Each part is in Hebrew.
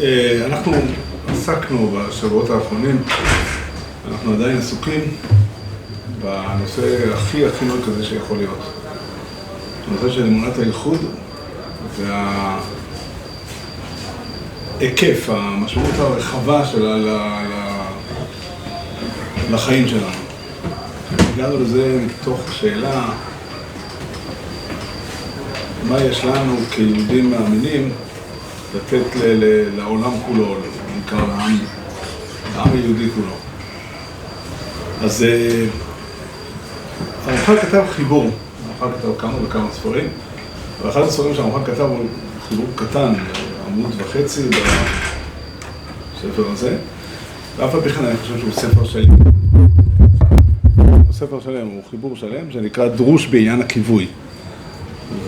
אה, אנחנו עסקנו בשבועות האחרונים, אנחנו עדיין עסוקים בנושא הכי הכי מרכזי שיכול להיות. הנושא של אמונת הייחוד וההיקף, המשמעות הרחבה שלה לחיים שלנו. הגענו לזה מתוך שאלה מה יש לנו כיהודים מאמינים לתת לעולם כולו, נקרא לעם, לעם היהודי כולו. אז אה, הרמח"ל כתב חיבור, הרמח"ל כתב כמה וכמה ספרים, ואחד הספרים שהרמח"ל כתב הוא חיבור קטן, עמוד וחצי בספר הזה, ואף על פי כן אני חושב שהוא ספר שלם. ספר שלם הוא חיבור שלם שנקרא דרוש בעניין הכיווי.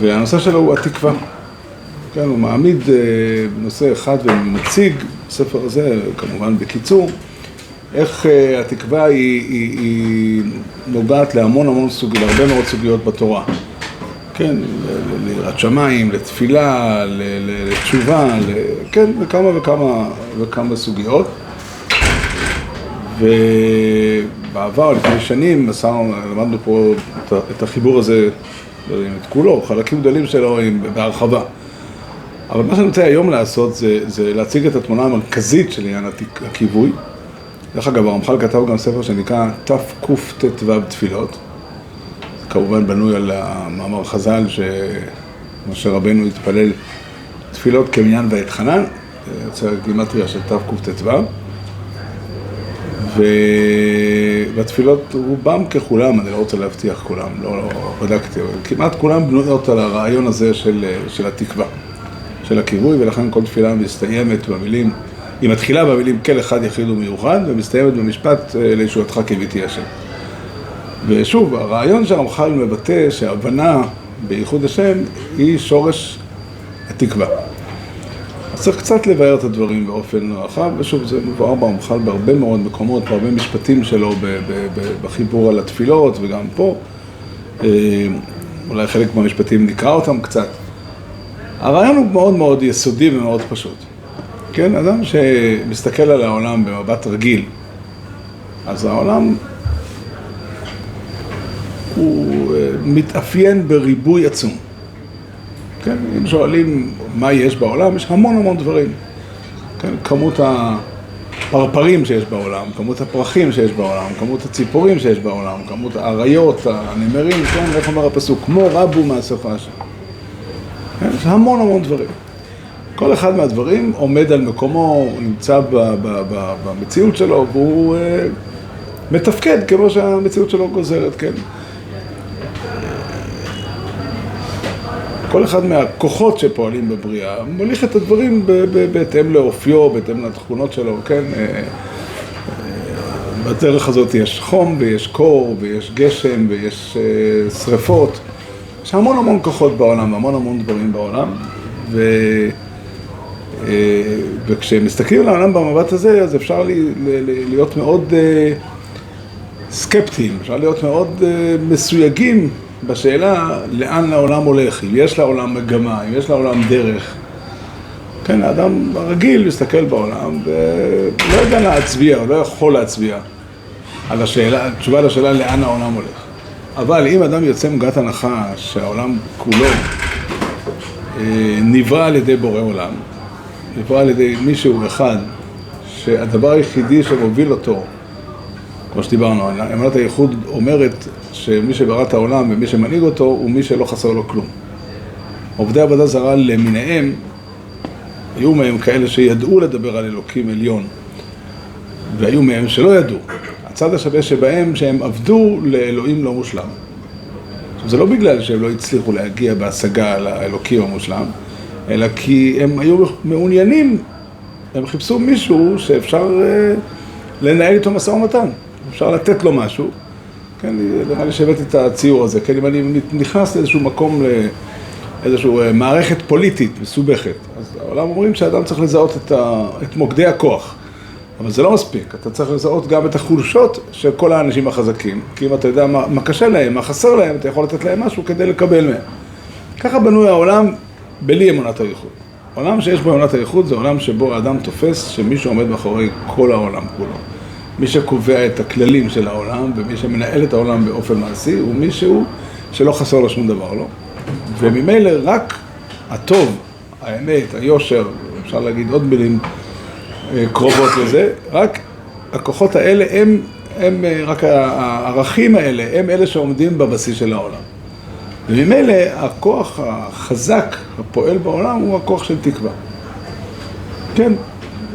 והנושא שלו הוא התקווה. כן, הוא מעמיד אה, נושא אחד ומציג בספר הזה, כמובן בקיצור, איך אה, התקווה היא, היא, היא נוגעת להמון המון סוגיות, להרבה מאוד סוגיות בתורה. כן, ליראת שמיים, לתפילה, לתשובה, כן, וכמה וכמה וכמה סוגיות. ובעבר, לפני שנים, למדנו פה את החיבור הזה לא יודעים את כולו, חלקים גדולים שלו בהרחבה. אבל מה שאני רוצה היום לעשות זה, זה להציג את התמונה המרכזית של עניין הכיווי. דרך אגב, הרמח"ל כתב גם ספר שנקרא תקט"ו תפילות. זה כמובן בנוי על המאמר חז"ל שמשה רבנו התפלל תפילות כמניין ואתחנן, זה יוצא גימטריה של תקט"ו. והתפילות רובם ככולם, אני לא רוצה להבטיח כולם, לא, לא בדקתי, אבל כמעט כולם בנויות על הרעיון הזה של, של התקווה, של הכיווי, ולכן כל תפילה מסתיימת במילים, היא מתחילה במילים כל אחד יחיד ומיוחד, ומסתיימת במשפט אה, לישועתך קיוויתי השם. ושוב, הרעיון שהרמח"ל מבטא שהבנה בייחוד השם היא שורש התקווה. אז צריך קצת לבאר את הדברים באופן רחב, ושוב, זה מבואר ברמח"ל בהרבה מאוד מקומות, בהרבה משפטים שלו בחיבור על התפילות וגם פה. אה, אולי חלק מהמשפטים נקרא אותם קצת. הרעיון הוא מאוד מאוד יסודי ומאוד פשוט. כן, אדם שמסתכל על העולם במבט רגיל, אז העולם הוא אה, מתאפיין בריבוי עצום. כן, אם שואלים מה יש בעולם, יש המון המון דברים. כן, כמות הפרפרים שיש בעולם, כמות הפרחים שיש בעולם, כמות הציפורים שיש בעולם, כמות האריות, הנמרים, כן, איך אומר הפסוק? כמו רבו מהשפה שם. המון המון דברים. כל אחד מהדברים עומד על מקומו, נמצא במציאות שלו והוא אה, מתפקד כמו שהמציאות שלו גוזרת, כן. כל אחד מהכוחות שפועלים בבריאה מוליך את הדברים בהתאם לאופיו, בהתאם לתכונות שלו, כן? אה, בדרך הזאת יש חום ויש קור ויש גשם ויש אה, שריפות. יש המון המון כוחות בעולם, המון המון דברים בעולם. ו... וכשמסתכלים על העולם במבט הזה, אז אפשר להיות מאוד סקפטיים, אפשר להיות מאוד מסויגים בשאלה לאן העולם הולך, אם יש לעולם מגמה, אם יש לעולם דרך. כן, האדם הרגיל מסתכל בעולם ולא יודע להצביע, לא יכול להצביע על השאלה, תשובה לשאלה לאן העולם הולך. אבל אם אדם יוצא מנקודת הנחה שהעולם כולו אה, נברא על ידי בורא עולם, נברא על ידי מישהו אחד, שהדבר היחידי שמוביל אותו כמו שדיברנו, אמנת הייחוד אומרת שמי שברא את העולם ומי שמנהיג אותו הוא מי שלא חסר לו כלום. עובדי עבודה זרה למיניהם, היו מהם כאלה שידעו לדבר על אלוקים עליון, והיו מהם שלא ידעו. הצד השווה שבהם שהם עבדו לאלוהים לא מושלם. עכשיו, זה לא בגלל שהם לא הצליחו להגיע בהשגה על האלוקים המושלם, אלא כי הם היו מעוניינים, הם חיפשו מישהו שאפשר אה, לנהל איתו משא ומתן. אפשר לתת לו משהו, כן, נראה לי שהבאתי את הציור הזה, כן, אם אני נכנס לאיזשהו מקום, לאיזושהי אה, מערכת פוליטית מסובכת, אז העולם אומרים שאדם צריך לזהות את, ה, את מוקדי הכוח, אבל זה לא מספיק, אתה צריך לזהות גם את החולשות של כל האנשים החזקים, כי אם אתה יודע מה, מה קשה להם, מה חסר להם, אתה יכול לתת להם משהו כדי לקבל מהם. ככה בנוי העולם בלי אמונת הייחוד. עולם שיש בו אמונת הייחוד זה עולם שבו האדם תופס שמישהו עומד מאחורי כל העולם כולו. מי שקובע את הכללים של העולם ומי שמנהל את העולם באופן מעשי הוא מישהו שלא חסר לו שום דבר, לא? וממילא רק הטוב, האמת, היושר, אפשר להגיד עוד מילים קרובות לזה, רק הכוחות האלה הם, הם אה, רק הערכים האלה, הם אלה שעומדים בבסיס של העולם. וממילא הכוח החזק הפועל בעולם הוא הכוח של תקווה. כן,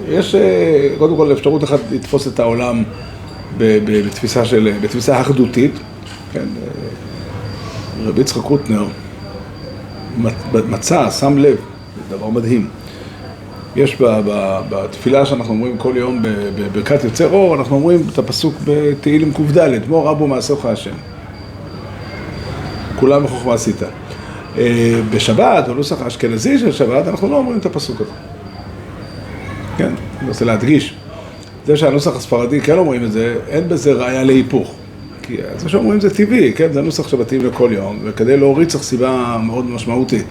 יש אה, קודם כל אפשרות אחת לתפוס את העולם בתפיסה, של, בתפיסה אחדותית, כן, רבי יצחק רוטנר מצא, שם לב, זה דבר מדהים. יש בתפילה שאנחנו אומרים כל יום בברכת יוצא אור, אנחנו אומרים את הפסוק בתהילים קד, מור רבו מעשיך השם. כולם בחוכמה עשית. אה, בשבת, בנוסח האשכנזי של שבת, אנחנו לא אומרים את הפסוק הזה. כן, אני רוצה להדגיש. זה שהנוסח הספרדי כן אומרים את זה, אין בזה ראיה להיפוך. כי זה שאומרים זה טבעי, כן? זה נוסח שמתאים לכל יום, וכדי להוריד צריך סיבה מאוד משמעותית.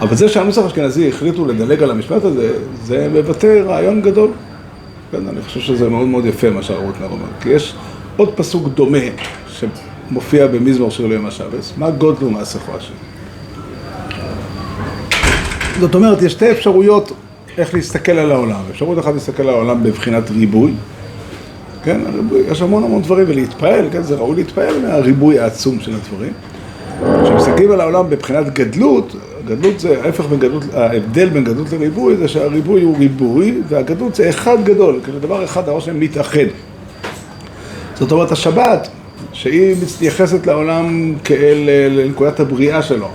אבל זה שהנוסח האשכנזי החליטו לדלג על המשפט הזה, זה מבטא רעיון גדול. כן, אני חושב שזה מאוד מאוד יפה מה שהרוטנר אומר. כי יש עוד פסוק דומה שמופיע במזמור של יום השבס, מה גודלו מעשיכו השם. זאת אומרת, יש שתי אפשרויות איך להסתכל על העולם. אפשרות אחת להסתכל על העולם בבחינת ריבוי, כן, הריבוי, יש המון המון דברים, ולהתפעל, כן, זה ראוי להתפעל מהריבוי העצום של הדברים. כשמסתכלים על העולם בבחינת גדלות, גדלות זה ההפך בין גדלות, ההבדל בין גדלות לריבוי זה שהריבוי הוא ריבוי, והגדלות זה אחד גדול, כאילו דבר אחד העושר מתאחד. זאת אומרת, השבת, שהיא מתייחסת לעולם כאל לנקודת הבריאה שלו,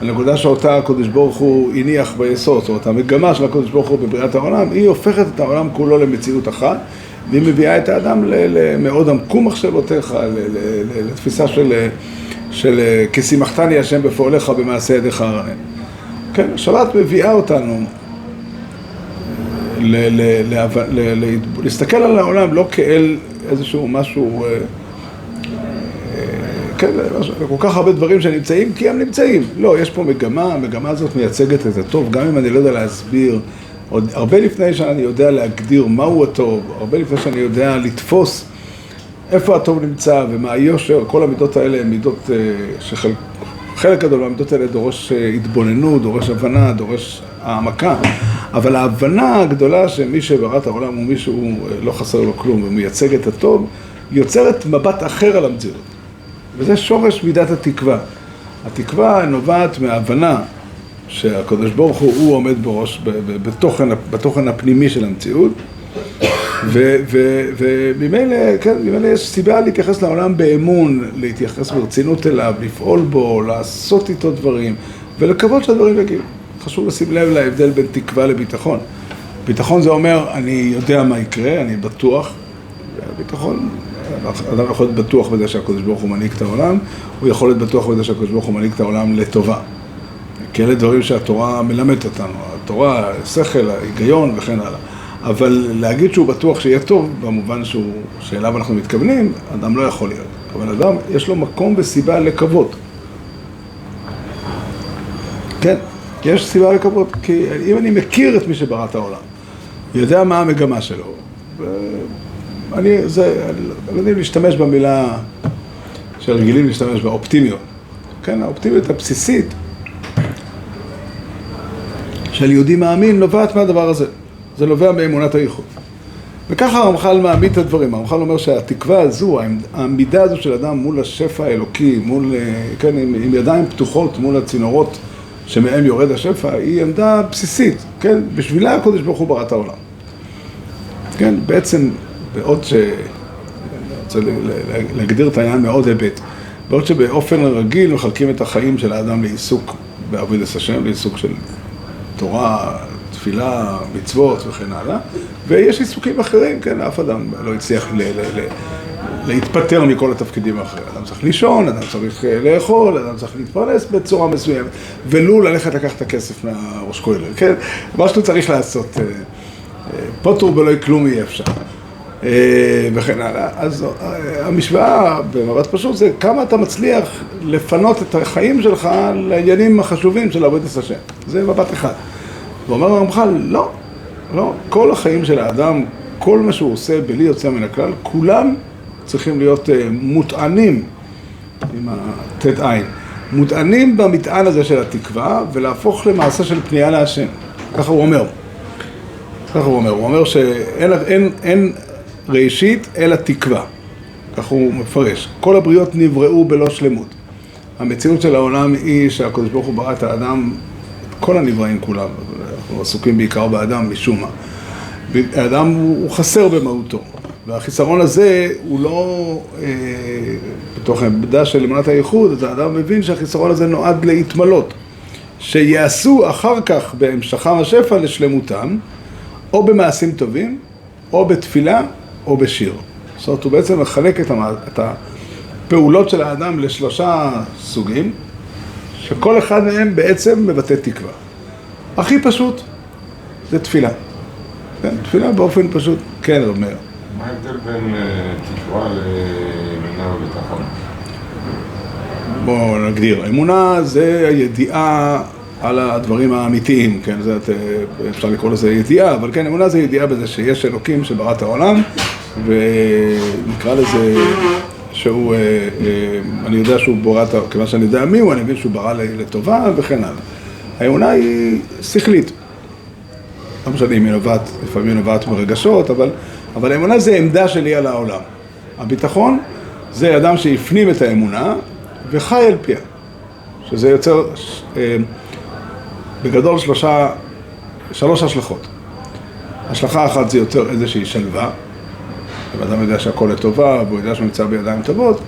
הנקודה שאותה הקדוש ברוך הוא הניח ביסוד, זאת אומרת, המגמה של הקדוש ברוך הוא בבריאת העולם, היא הופכת את העולם כולו למציאות אחת. והיא מביאה את האדם למאוד עמקו מחשבותיך, לתפיסה של, של כי השם בפועליך במעשה ידיך הרעיון. כן, השבת מביאה אותנו ל, ל, ל, ל, ל, להסתכל על העולם לא כאל איזשהו משהו, אה, אה, כן, כל כך הרבה דברים שנמצאים כי הם נמצאים. לא, יש פה מגמה, המגמה הזאת מייצגת את הטוב, גם אם אני לא יודע להסביר עוד הרבה לפני שאני יודע להגדיר מהו הטוב, הרבה לפני שאני יודע לתפוס איפה הטוב נמצא ומה היושר, כל המידות האלה הן מידות אה, שחלק גדול מהמידות האלה דורש אה, התבוננות, דורש הבנה, דורש העמקה, אבל ההבנה הגדולה שמי שברא את העולם הוא מישהו אה, לא חסר לו כלום ומייצג את הטוב, יוצרת מבט אחר על המציאות. וזה שורש מידת התקווה. התקווה נובעת מההבנה שהקדוש ברוך הוא, הוא עומד בראש, בתוכן, בתוכן הפנימי של המציאות וממילא, כן, ממילא יש סיבה להתייחס לעולם באמון, להתייחס ברצינות אליו, לפעול בו, לעשות איתו דברים ולקוות שהדברים יגיעו. חשוב לשים לב להבדל בין תקווה לביטחון. ביטחון זה אומר, אני יודע מה יקרה, אני בטוח. ביטחון, אדם יכול להיות בטוח בזה שהקדוש ברוך הוא מנהיג את העולם, הוא יכול להיות בטוח בזה שהקדוש ברוך הוא מנהיג את העולם לטובה. כי אלה דברים שהתורה מלמדת אותנו, התורה, השכל, ההיגיון וכן הלאה. אבל להגיד שהוא בטוח שיהיה טוב, במובן שהוא, שאליו אנחנו מתכוונים, אדם לא יכול להיות. אבל אדם, יש לו מקום וסיבה לקוות. כן, יש סיבה לקוות, כי אם אני מכיר את מי שברא את העולם, יודע מה המגמה שלו, ואני, זה, אני לא יודע אם להשתמש במילה שרגילים להשתמש בה, אופטימיות. כן, האופטימיות הבסיסית של יהודי מאמין נובעת מהדבר הזה. זה נובע מאמונת הייחוד. וככה הרמח"ל מעמיד את הדברים. הרמח"ל אומר שהתקווה הזו, העמידה הזו של אדם מול השפע האלוקי, מול, אה, כן, עם, עם ידיים פתוחות מול הצינורות שמהם יורד השפע, היא עמדה בסיסית, כן? בשבילה הקודש ברוך הוא ברא את העולם. כן, בעצם, בעוד ש... אני רוצה להגדיר את העניין מעוד היבט. בעוד שבאופן רגיל מחלקים את החיים של האדם לעיסוק בעבודת השם, לעיסוק של תורה, תפילה, מצוות וכן הלאה, ויש עיסוקים אחרים, כן, אף אדם לא הצליח ל- ל- ל- להתפטר מכל התפקידים האחרים. אדם צריך לישון, אדם צריך לאכול, אדם צריך להתפרנס בצורה מסוימת, ולו ללכת לקחת את הכסף מהראש כולל, כן? מה שאתה צריך לעשות, אה, אה, פוטור בלא כלום אי אפשר. אה, וכן הלאה. אז המשוואה במבט פשוט זה כמה אתה מצליח לפנות את החיים שלך לעניינים החשובים של עבודת השם. זה מבט אחד. ואומר הרמח"ל, לא, לא, כל החיים של האדם, כל מה שהוא עושה בלי יוצא מן הכלל, כולם צריכים להיות uh, מוטענים עם הט' עין, מוטענים במטען הזה של התקווה ולהפוך למעשה של פנייה להשם, ככה הוא אומר. ככה הוא אומר, הוא אומר שאין אין, אין ראשית אלא תקווה, ככה הוא מפרש. כל הבריות נבראו בלא שלמות. המציאות של העולם היא שהקדוש ברוך הוא ברא את האדם, כל הנבראים כולם, אנחנו עסוקים בעיקר באדם משום מה. האדם הוא חסר במהותו, והחיסרון הזה הוא לא אה, בתוך העמדה של אמונת הייחוד, אז האדם מבין שהחיסרון הזה נועד להתמלות, שיעשו אחר כך בהמשכם השפע לשלמותם, או במעשים טובים, או בתפילה, או בשיר. זאת אומרת, הוא בעצם מחלק את, המע... את הפעולות של האדם לשלושה סוגים, שכל אחד מהם בעצם מבטא תקווה. הכי פשוט זה תפילה. כן, תפילה באופן פשוט, כן, אומר. מה ההבדל בין אה, תקווה לאמונה וביטחון? בואו נגדיר. אמונה זה הידיעה על הדברים האמיתיים, כן, זה, אפשר לקרוא לזה ידיעה, אבל כן, אמונה זה ידיעה בזה שיש אלוקים שברא את העולם, ונקרא לזה שהוא, אה, אה, אני יודע שהוא ברא, כיוון שאני יודע מי הוא, אני מבין שהוא ברא לטובה וכן הלאה. האמונה היא שכלית. לא משנה אם היא נובעת, לפעמים היא נובעת מרגשות, אבל, אבל האמונה זה עמדה שלי על העולם. הביטחון זה אדם שהפנים את האמונה וחי על פיה. שזה יוצר אה, בגדול שלושה, שלוש השלכות. השלכה אחת זה יוצר איזושהי שלווה. אם אדם יודע שהכל לטובה והוא יודע שהוא נמצא בידיים טובות,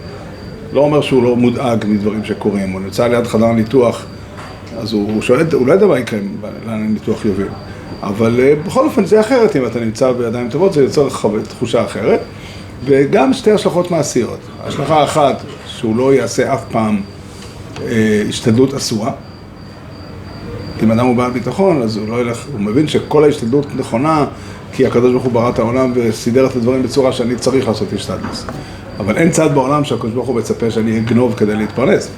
לא אומר שהוא לא מודאג מדברים שקורים. הוא נמצא ליד חדר ניתוח, אז הוא, שואל, הוא לא יודע מה יקרה, לאן הניתוח יוביל. אבל אה, בכל אופן זה אחרת אם אתה נמצא בידיים טובות, זה יוצר תחושה אחרת. וגם שתי השלכות מעשיות. השלכה אחת, שהוא לא יעשה אף פעם אה, השתדלות אסורה. אם אדם הוא בעל ביטחון, אז הוא לא ילך, הוא מבין שכל ההשתדלות נכונה, כי הקדוש ברוך הוא ברא את העולם וסידר את הדברים בצורה שאני צריך לעשות השתדלות. אבל אין צד בעולם שהקדוש ברוך הוא מצפה שאני אגנוב כדי להתפרנס.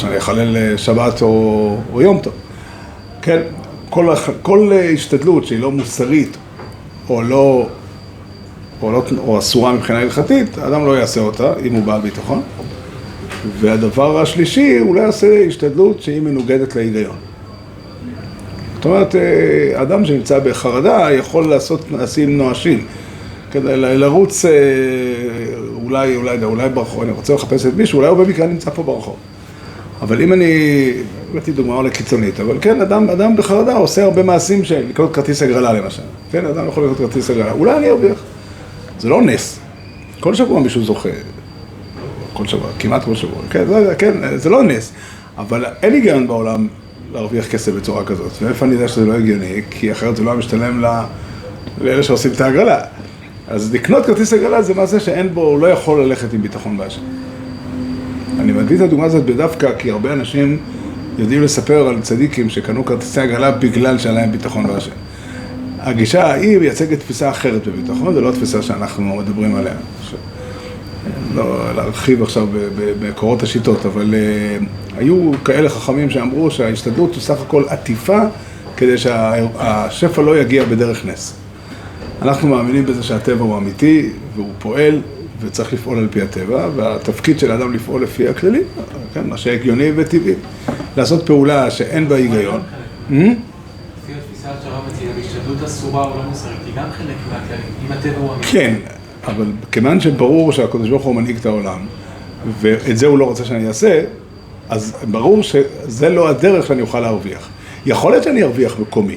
שאני אחלל אה, שבת או, או יום טוב. כן, כל, כל השתדלות שהיא לא מוסרית או לא, או, לא, או אסורה מבחינה הלכתית, האדם לא יעשה אותה אם הוא בעל ביטחון. והדבר השלישי, הוא לא יעשה השתדלות שהיא מנוגדת להיגיון. זאת אומרת, אה, אדם שנמצא בחרדה יכול לעשות מעשים נואשים. כדי לרוץ אה, אולי, אולי, אולי ברחוב, אני רוצה לחפש את מישהו, אולי הוא במקרה נמצא פה ברחוב. אבל אם אני, הבאתי דוגמא אולי קיצונית, אבל כן, אדם, אדם בחרדה עושה הרבה מעשים של לקנות כרטיס הגרלה למשל. כן, אדם יכול לקנות כרטיס הגרלה, אולי אני ארוויח. זה לא נס. כל שבוע מישהו זוכה. כל שבוע, כמעט כל שבוע. כן, זה, כן, זה לא נס. אבל אין היגיון בעולם להרוויח כסף בצורה כזאת. ואיפה אני יודע שזה לא הגיוני? כי אחרת זה לא משתלם לאלה שעושים את ההגרלה. אז לקנות כרטיס הגרלה זה מעשה שאין בו, הוא לא יכול ללכת עם ביטחון בהשם. אני מביא את הדוגמה הזאת בדווקא כי הרבה אנשים יודעים לספר על צדיקים שקנו כרטיסי הגרלה בגלל שהיה להם ביטחון בהשם. הגישה ההיא מייצגת תפיסה אחרת בביטחון, זו לא התפיסה שאנחנו מדברים עליה. לא להרחיב עכשיו בקורות השיטות, אבל uh, היו כאלה חכמים שאמרו שההשתדלות היא סך הכל עטיפה כדי שהשפע לא יגיע בדרך נס. אנחנו מאמינים בזה שהטבע הוא אמיתי והוא פועל וצריך לפעול על פי הטבע, והתפקיד של האדם לפעול לפי הכללים, כן, מה שהגיוני וטבעי. לעשות פעולה שאין בה היגיון. לפי התפיסה שהרב מציע, השתדלות אסורה או לא מוסרית, היא גם חלק מהכללים, אם הטבע הוא. כן, אבל כיוון שברור שהקדוש ברוך הוא מנהיג את העולם, ואת זה הוא לא רוצה שאני אעשה, אז ברור שזה לא הדרך שאני אוכל להרוויח. יכול להיות שאני ארוויח מקומי.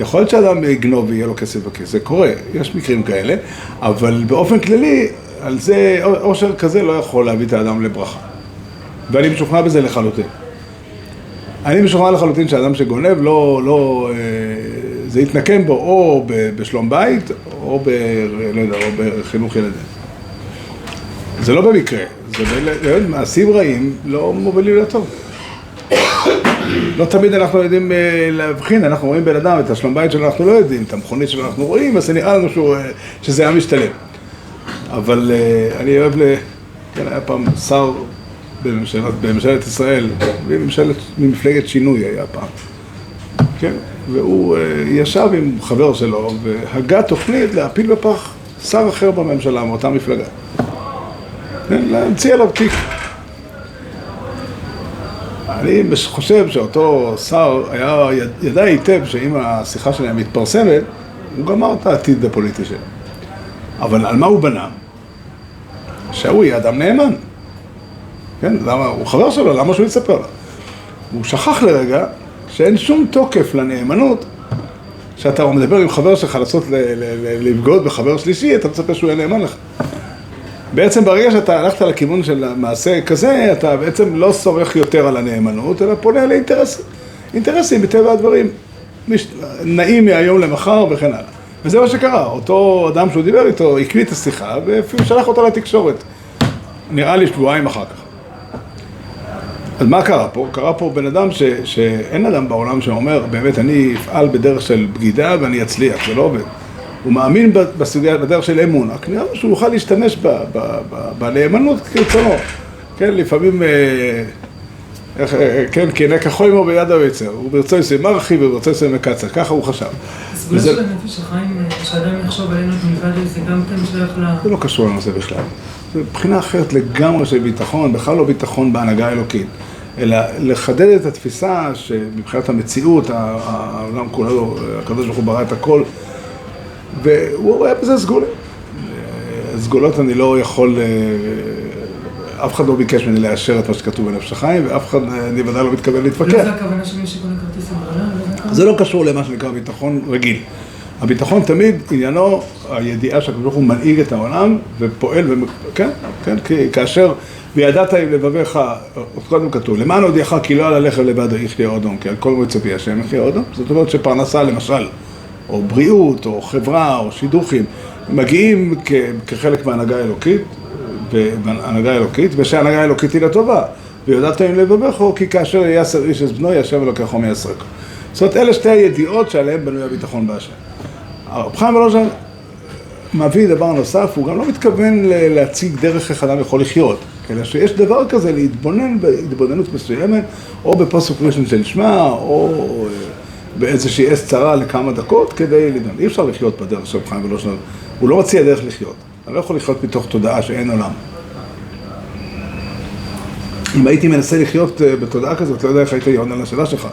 יכול להיות שאדם יגנוב ויהיה לו כסף בכיס, זה קורה, יש מקרים כאלה, אבל באופן כללי, על זה, עושר כזה לא יכול להביא את האדם לברכה. ואני משוכנע בזה לחלוטין. אני משוכנע לחלוטין שאדם שגונב לא, לא, אה, זה יתנקם בו או בשלום בית או, ב, לא יודע, או בחינוך ילדים. זה לא במקרה, זה באמת מעשים רעים לא מובילים לטוב. לא תמיד אנחנו יודעים אה, להבחין, אנחנו רואים בן אדם, את השלום בית שלו אנחנו לא יודעים, את המכונית שלו אנחנו רואים, אז זה נראה לנו אה, שזה היה משתלם. אבל אני אוהב ל... כן, היה פעם שר בממשלת, בממשלת ישראל, מממשלת, ממפלגת שינוי היה פעם. כן? והוא אה, ישב עם חבר שלו והגה תוכנית להפיל בפח שר אחר בממשלה מאותה מפלגה. כן? להמציא עליו תיק. אני חושב שאותו שר היה, ידע היטב שאם השיחה שלהם מתפרסמת, הוא גמר את העתיד הפוליטי שלו. אבל על מה הוא בנה? שהוא יהיה אדם נאמן. כן, למה, הוא חבר שלו, למה שהוא יספר לו? הוא שכח לרגע שאין שום תוקף לנאמנות שאתה מדבר עם חבר שלך לעשות, לבגוד בחבר שלישי, אתה מצפה שהוא יהיה נאמן לך. בעצם ברגע שאתה הלכת לכיוון של מעשה כזה, אתה בעצם לא סורך יותר על הנאמנות, אלא פונה לאינטרסים. אינטרסים מטבע הדברים. נעים מהיום למחר וכן הלאה. וזה מה שקרה, אותו אדם שהוא דיבר איתו הקליט את השיחה ואפילו שלח אותה לתקשורת. נראה לי שבועיים אחר כך. אז מה קרה פה? קרה פה בן אדם ש, שאין אדם בעולם שאומר, באמת אני אפעל בדרך של בגידה ואני אצליח, זה לא עובד. הוא מאמין בסוגיה, בדרך של אמון, רק נראה שהוא יוכל להשתמש בנאמנות כרצונו. כן, לפעמים, אה, איך, אה, כן, כנה כחוי עמו ביד הוא ברצו יעשה מרחי וברצו יעשה מקצר, ככה הוא חשב. הסגולה של הנפש החיים, אה, שאדם יחשוב עלינו מלבד זה גם כן שייך ל... זה לא קשור לנושא בכלל. זה מבחינה אחרת לגמרי של ביטחון, בכלל לא ביטחון בהנהגה האלוקית. אלא לחדד את התפיסה שמבחינת המציאות, העולם כולו, הקדוש ברוך הוא ברא את הכל, והוא רואה בזה סגולים. סגולות אני לא יכול, אה, אף אחד לא ביקש ממני לאשר את מה שכתוב בנפש החיים, ואף אחד, אני ודאי לא מתכוון להתווכח. לא זה הכוונה של מי שקונה כרטיס הגרלה? זה לא קשור למה שנקרא ביטחון רגיל. הביטחון תמיד עניינו הידיעה שהקדוש ברוך הוא מנהיג את העולם ופועל, כן, כן, כי כאשר וידעת עם לבביך, קודם כתוב, למען הודיעך כי לא על הלחם לבד יחיה אודום, כי על כל מוצאי השם יחיה אודום, זאת אומרת שפרנסה למשל, או בריאות, או חברה, או שידוכים, מגיעים כחלק מהנהגה אלוקית, בהנהגה אלוקית, ושהנהגה האלוקית היא לטובה. ויודעת עם לבביך, כי כאשר יעשר איש את בנו, ישב אלוקיך ומייסרק. זאת אומרת, אלה שתי הידיעות שעליהן בנוי הביטחון בהשם. הרב חיים ולוז'ן מביא דבר נוסף, הוא גם לא מתכוון להציג דרך איך אדם יכול לחיות. אלא שיש דבר כזה להתבונן בהתבוננות מסוימת, או בפוסק ראשון של שמע, או אה, באיזושהי עץ צרה לכמה דקות, כדי לדון. אי אפשר לחיות בדרך של חיים ולא שלנו. הוא לא מציע דרך לחיות. אתה לא יכול לחיות מתוך תודעה שאין עולם. אם הייתי מנסה לחיות אה, בתודעה כזאת, לא יודע איך הייתי עונה לשאלה שלך.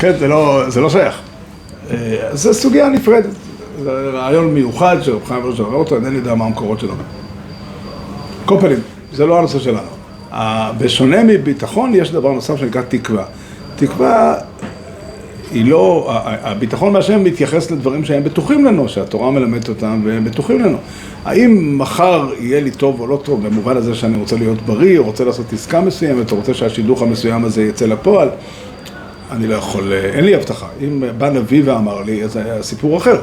כן, זה לא, זה לא שייך. אה, זו סוגיה נפרדת. זה רעיון מיוחד שרב חיים ולא שומע אותו, אינני יודע מה המקורות שלו. כל זה לא הנושא שלנו. בשונה מביטחון, יש דבר נוסף שנקרא תקווה. תקווה היא לא, הביטחון בהשם מתייחס לדברים שהם בטוחים לנו, שהתורה מלמדת אותם והם בטוחים לנו. האם מחר יהיה לי טוב או לא טוב, במובן הזה שאני רוצה להיות בריא, או רוצה לעשות עסקה מסוימת, או רוצה שהשידוך המסוים הזה יצא לפועל, אני לא יכול, אין לי הבטחה. אם בא נביא ואמר לי, אז היה סיפור אחר.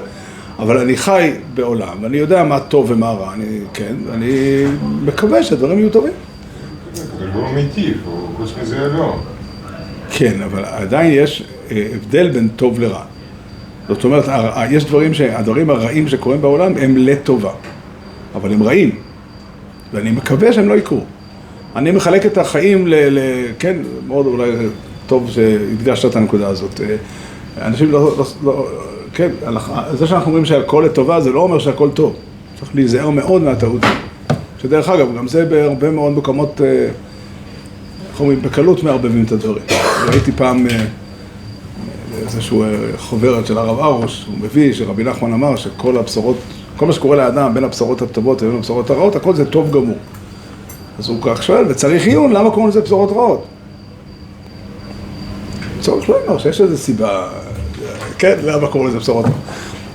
אבל אני חי בעולם, ואני יודע מה טוב ומה רע, אני, כן, אני מקווה שהדברים יהיו טובים. לא מיטיב, חוץ מזה לא. כן, אבל עדיין יש אה, הבדל בין טוב לרע. זאת אומרת, יש דברים, הדברים הרעים שקורים בעולם הם לטובה, אבל הם רעים, ואני מקווה שהם לא יקרו. אני מחלק את החיים ל... ל כן, מאוד אולי טוב שהדגשת את הנקודה הזאת. אה, אנשים לא, לא, לא כן, זה שאנחנו אומרים שהכל לטובה זה לא אומר שהכל טוב. צריך להיזהר מאוד מהטעות. שדרך אגב, גם זה בהרבה מאוד מקומות, אה, איך אומרים, בקלות מערבבים את הדברים. ראיתי פעם אה, איזשהו אה, חוברת של הרב ארוש, הוא מביא שרבי נחמן אמר שכל הבשורות, כל מה שקורה לאדם בין הבשורות הטובות לבין הבשורות הרעות, הכל זה טוב גמור. אז הוא כך שואל, וצריך עיון, למה קוראים לזה בשורות רעות? צורך לא לומר שיש איזו סיבה כן, למה קוראים לזה בשורות?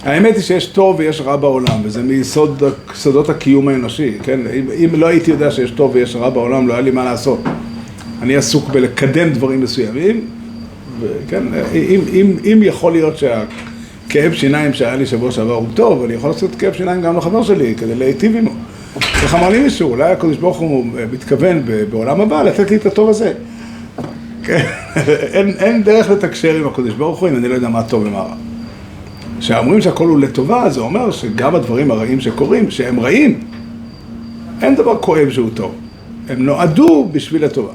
האמת היא שיש טוב ויש רע בעולם, וזה מיסודות הקיום האנושי, כן? אם, אם לא הייתי יודע שיש טוב ויש רע בעולם, לא היה לי מה לעשות. אני עסוק בלקדם דברים מסוימים, וכן, אם, אם, אם יכול להיות שהכאב שיניים שהיה לי שבוע שעבר הוא טוב, אני יכול לעשות כאב שיניים גם לחבר שלי, כדי להיטיב עמו. איך אמר לי מישהו, אולי הקדוש ברוך הוא מתכוון בעולם הבא לתת לי את הטוב הזה. אין, אין דרך לתקשר עם הקודש ברוך הוא אם אני לא יודע מה טוב ומה רע. כשאומרים שהכל הוא לטובה, זה אומר שגם הדברים הרעים שקורים, שהם רעים, אין דבר כואב שהוא טוב. הם נועדו בשביל הטובה.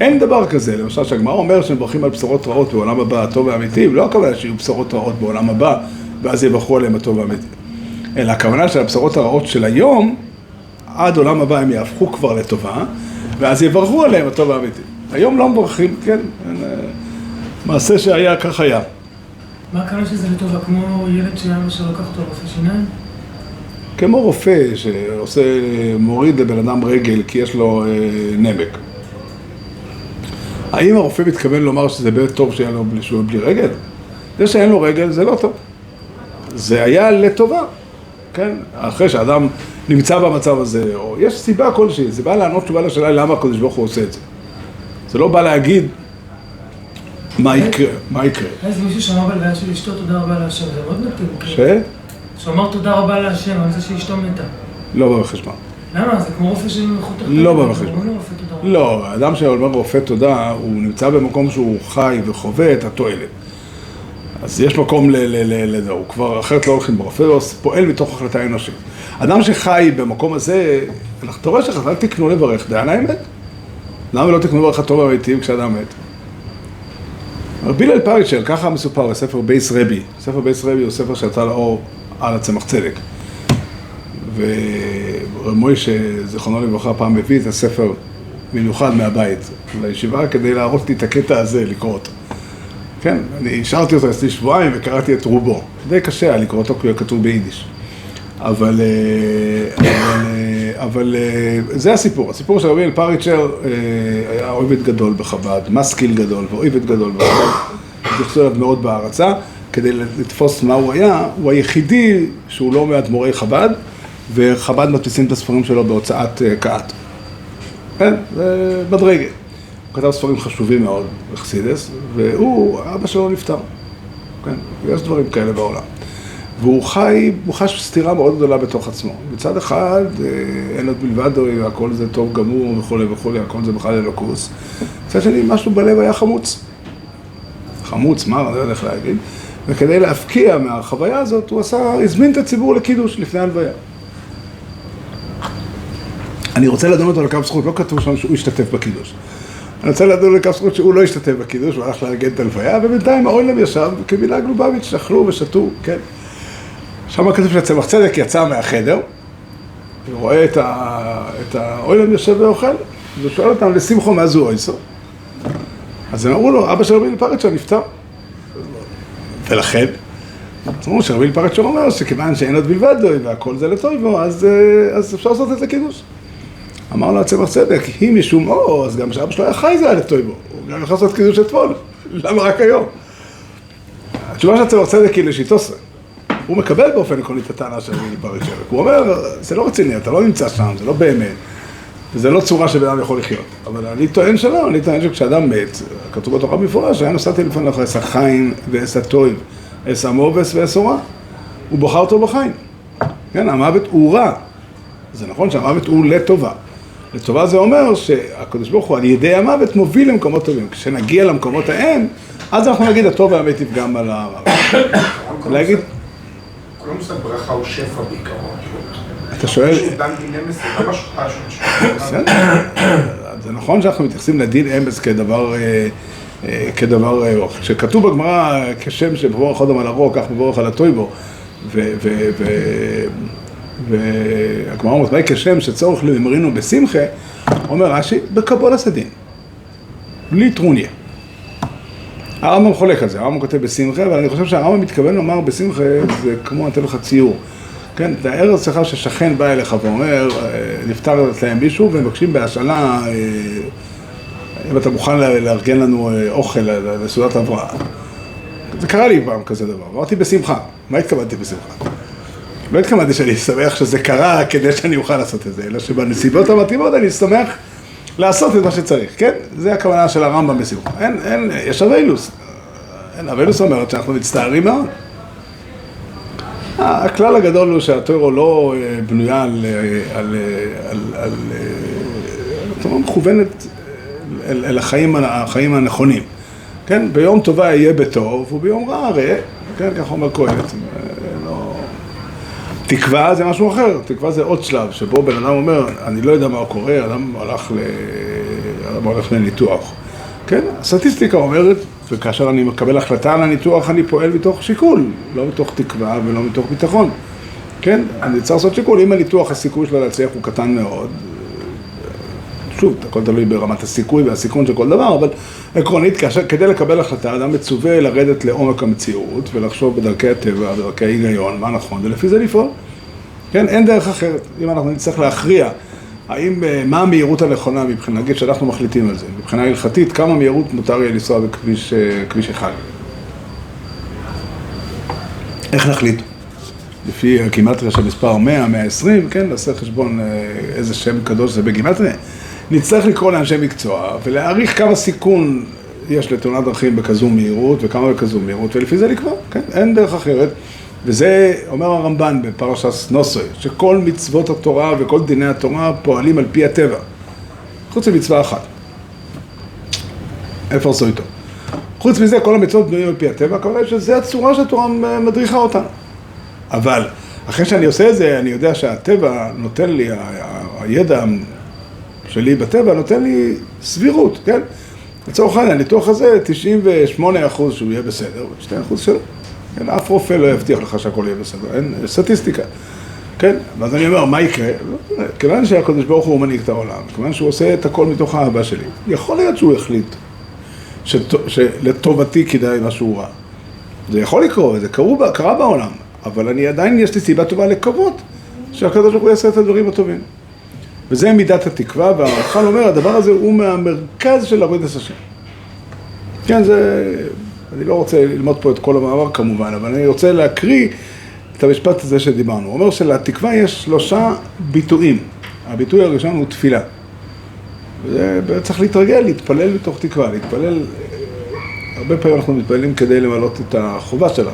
אין דבר כזה, למשל שהגמרא אומר שמברכים על בשורות רעות בעולם הבא, הטוב והאמיתי, ולא הכוונה שיהיו בשורות רעות בעולם הבא, ואז יברכו עליהם הטוב והאמיתי. אלא הכוונה של הבשורות הרעות של היום, עד עולם הבא הם יהפכו כבר לטובה, ואז יברכו עליהם הטוב והאמיתי. היום לא מברכים, כן, אה, מעשה שהיה, כך היה. מה הכוונה שזה לטובה? כמו ילד שאבא שלו לקח אותו רופא שיניים? כמו רופא שעושה, מוריד לבן אדם רגל כי יש לו אה, נמק. האם הרופא מתכוון לומר שזה באמת טוב שהיה לו בלי, שהוא בלי רגל? זה שאין לו רגל זה לא טוב. זה היה לטובה, כן? אחרי שאדם נמצא במצב הזה, או יש סיבה כלשהי, זה בא לענות תשובה לשאלה למה הקדוש ברוך הוא עושה את זה. זה לא בא להגיד מה יקרה, מה יקרה. אז מישהו שאמר בלוויה של אשתו תודה רבה להשם, זה מאוד מתאים. ש? שאמר תודה רבה להשם על זה שאשתו מתה. לא בא בחשבון. למה? זה כמו רופא של נכות לא בא בחשבון. לא, אדם שאומר רופא תודה, הוא נמצא במקום שהוא חי וחווה את התועלת. אז יש מקום לזה, הוא כבר, אחרת לא הולכים לרופא, הוא פועל מתוך החלטה אנושית. אדם שחי במקום הזה, אתה רואה שחז"ל תקנו לברך דיין האמת. למה לא תקנו הטוב והמיטיב כשאדם מת? רבי הלל פריצ'ר, ככה מסופר בספר בייס רבי. ספר בייס רבי הוא ספר שיצא לאור על הצמח צדק. ורב מוישה, זיכרונו לברכה, פעם הביא את הספר במיוחד מהבית לישיבה כדי להראות לי את הקטע הזה, לקרוא אותו. כן, אני השארתי אותו אצלי שבועיים וקראתי את רובו. די קשה היה לקרוא אותו כי הוא היה כתוב ביידיש. אבל, אה, אבל, אה, אבל אה, זה הסיפור. הסיפור של רבי אל פריצ'ר היה אוהבת גדול בחב"ד, משכיל גדול ואוהבת גדול בחב"ד. התייחסו אליו מאוד בהערצה. כדי לתפוס מה הוא היה, הוא היחידי שהוא לא מאדמו"רי חב"ד, וחב"ד מדפיסים את הספרים שלו בהוצאת אה, קהת. כן, זה מדרגה. הוא כתב ספרים חשובים מאוד בחסידס, והוא, אבא שלו נפטר. כן, יש דברים כאלה בעולם. והוא חי, הוא חש סתירה מאוד גדולה בתוך עצמו. מצד אחד, אה, אין עוד מלבדו, הכל זה טוב גמור וכולי וכולי, הכל זה בכלל אלוקוס. מצד שני, משהו בלב היה חמוץ. חמוץ, מה, אני לא יודע איך להגיד. וכדי להפקיע מהחוויה הזאת, הוא עשה, הזמין את הציבור לקידוש לפני הלוויה. אני רוצה לדון אותו לקו זכות, לא כתוב שם שהוא השתתף בקידוש. אני רוצה לדון לקו זכות שהוא לא השתתף בקידוש, הוא הלך לארגן את הלוויה, ובינתיים האוילם ישב כמנהג לובביץ', אכלו ושתו, כן. שם כתוב שצמח צדק יצא מהחדר, ורואה את, ה... את האוילם יושב ואוכל, ושואל אותם, לשמחו מה זו אויסו? אז הם אמרו לו, אבא של רבי פרצ'ה נפטר. ולכן, אז אמרו שרבי פרצ'ה אומר שכיוון שאין עוד בלבד דוי והכל זה לטויבו, אז, אה, אז אפשר לעשות את זה קידוש. אמר לו הצמח צדק, אם משום או, אז גם כשאבא שלו היה חי זה היה לטויבו. הוא גם יכול לעשות קידוש אתמול, למה רק היום? התשובה של הצמח צדק היא לשיטוסה. הוא מקבל באופן עקרוני את הטענה של רבי פרצ'ה. הוא אומר, זה לא רציני, אתה לא נמצא שם, זה לא באמת. וזה לא צורה שבן אדם יכול לחיות. אבל אני טוען שלא, אני טוען שכשאדם מת, כתוב בתורה במפורש, היה נוסעתי לפניך אס החיים ואס הטויב, אס המובס ואס הורע. הוא בוחר אותו בחיים. כן, המוות הוא רע. זה נכון שהמוות הוא לטובה. לטובה זה אומר שהקדוש ברוך הוא על ידי המוות מוביל למקומות טובים. כשנגיע למקומות ההם, אז אנחנו נגיד הטוב והמת יפגם על המוות. להגיד, כל המושג ברכה הוא שפע בעיקרון. אתה שואל... לא. זה נכון שאנחנו מתייחסים לדין אמס כדבר, אה, אה, כדבר, אה, כשכתוב בגמרא כשם שבבורך אדם על הרוע, כך בבורך על הטויבו, והגמרא אומרת, מהי כשם שצורך לממרינו בשמחה, אומר רש"י, בקבול הסדין, בלי טרוניה. הרמב"ם חולק על זה, הרמב"ם כותב בשמחה, אבל אני חושב שהרמב"ם מתכוון לומר בשמחה, זה כמו, אני אתן לך ציור. כן, תאר לעצמך ששכן בא אליך ואומר, נפטר אצלם מישהו ומבקשים בהשאלה, אם אתה מוכן לארגן לנו אוכל לסעודת הבראה. זה קרה לי פעם כזה דבר, אמרתי בשמחה, מה התכוונתי בשמחה? לא התכוונתי שאני שמח שזה קרה כדי שאני אוכל לעשות את זה, אלא שבנסיבות המתאימות אני שמח לעשות את מה שצריך, כן? זה הכוונה של הרמב"ם בשמחה. אין, אין, יש אבילוס. אין, אבילוס אומרת שאנחנו מצטערים מאוד. הכלל הגדול הוא שהטוירו לא בנויה על, על, על, על, על מכוונת אל, אל החיים, החיים הנכונים. כן, ביום טובה יהיה בטוב, וביום רע ראה, כן, ככה אומר קהלת. תקווה זה משהו אחר, תקווה זה עוד שלב, שבו בן אדם אומר, אני לא יודע מה קורה, אדם הלך ל... אדם הולך לניתוח. כן, הסטטיסטיקה אומרת, וכאשר אני מקבל החלטה על הניתוח, אני פועל מתוך שיקול, לא מתוך תקווה ולא מתוך ביטחון. כן, אני צריך לעשות שיקול, אם הניתוח הסיכוי שלו להצליח הוא קטן מאוד, שוב, הכל תלוי ברמת הסיכוי והסיכון של כל דבר, אבל עקרונית, כאשר, כדי לקבל החלטה, אדם מצווה לרדת לעומק המציאות ולחשוב בדרכי הטבע, בדרכי ההיגיון, מה נכון, ולפי זה לפעול. כן, אין דרך אחרת. אם אנחנו נצטרך להכריע האם, אה, מה המהירות הנכונה מבחינה, נגיד שאנחנו מחליטים על זה, מבחינה הלכתית, כמה מהירות מותר יהיה לנסוע בכביש אה, אחד. איך נחליט? לפי הגימטריה של מספר 100, 120, כן, נעשה חשבון אה, איזה שם קדוש זה בגימטריה. נצטרך לקרוא לאנשי מקצוע ולהעריך כמה סיכון יש לתאונת דרכים בכזו מהירות וכמה בכזו מהירות, ולפי זה לקבוע, כן, אין דרך אחרת. וזה אומר הרמב"ן בפרשת נוסוי, שכל מצוות התורה וכל דיני התורה פועלים על פי הטבע, חוץ ממצווה אחת. איפה עשו איתו? חוץ מזה, כל המצוות בנויים על פי הטבע, כמובן שזו הצורה שהתורה מדריכה אותנו. אבל אחרי שאני עושה את זה, אני יודע שהטבע נותן לי, הידע שלי בטבע נותן לי סבירות, כן? לצורך העניין, הניתוח הזה, 98 אחוז שהוא יהיה בסדר, 2 אחוז שלא. כן, אף רופא לא יבטיח לך שהכל יהיה בסדר, אין סטטיסטיקה. כן, ואז אני אומר, מה יקרה? כיוון שהקדוש ברוך הוא מנהיג את העולם, כיוון שהוא עושה את הכל מתוך האהבה שלי, יכול להיות שהוא החליט שלטובתי כדאי משהו רע. זה יכול לקרות, זה קרה בעולם, אבל אני עדיין, יש לי סיבה טובה לקוות שהקדוש ברוך הוא יעשה את הדברים הטובים. וזה מידת התקווה, והרמח"ל אומר, הדבר הזה הוא מהמרכז של עבודת השם. כן, זה... אני לא רוצה ללמוד פה את כל המאמר כמובן, אבל אני רוצה להקריא את המשפט הזה שדיברנו. הוא אומר שלתקווה יש שלושה ביטויים. הביטוי הראשון הוא תפילה. וצריך להתרגל, להתפלל מתוך תקווה, להתפלל... הרבה פעמים אנחנו מתפללים כדי למלות את החובה שלנו.